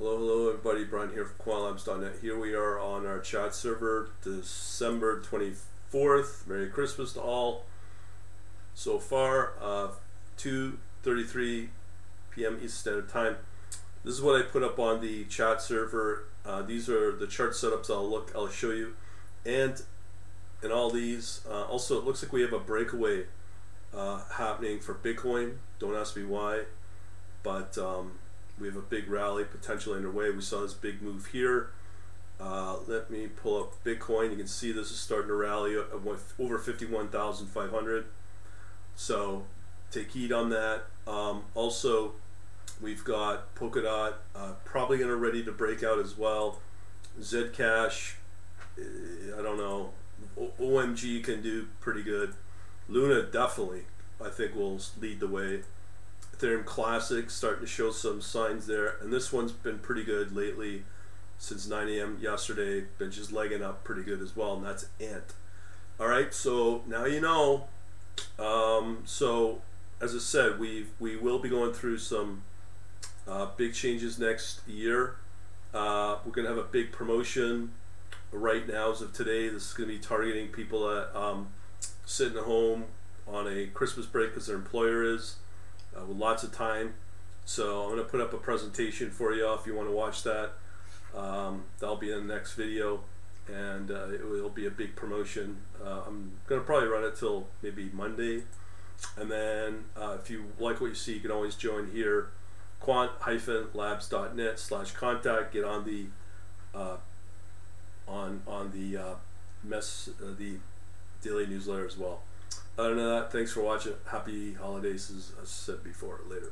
Hello, hello, everybody. Brian here from QuantLabs.net. Here we are on our chat server, December 24th. Merry Christmas to all. So far, uh, 2.33 p.m. Eastern Standard Time. This is what I put up on the chat server. Uh, these are the chart setups I'll look, I'll show you. And in all these, uh, also it looks like we have a breakaway uh, happening for Bitcoin. Don't ask me why, but um, we have a big rally potentially underway. We saw this big move here. Uh, let me pull up Bitcoin. You can see this is starting to rally over 51,500. So take heed on that. Um, also, we've got Polkadot uh, probably going to ready to break out as well. Zcash, eh, I don't know. O- OMG can do pretty good. Luna definitely, I think, will lead the way. Ethereum Classic starting to show some signs there, and this one's been pretty good lately since 9 a.m. yesterday. Been just legging up pretty good as well, and that's Ant. All right, so now you know. Um, so as I said, we we will be going through some uh, big changes next year. Uh, we're gonna have a big promotion right now as of today. This is gonna be targeting people that um, sitting at home on a Christmas break because their employer is uh, with lots of time. So I'm going to put up a presentation for you if you want to watch that. Um, that'll be in the next video, and uh, it will be a big promotion. Uh, I'm going to probably run it till maybe Monday, and then uh, if you like what you see, you can always join here, quant-labs.net slash contact. Get on the uh, on on the uh, mess the daily newsletter as well. Other than that, thanks for watching. Happy holidays, as I said before. Later.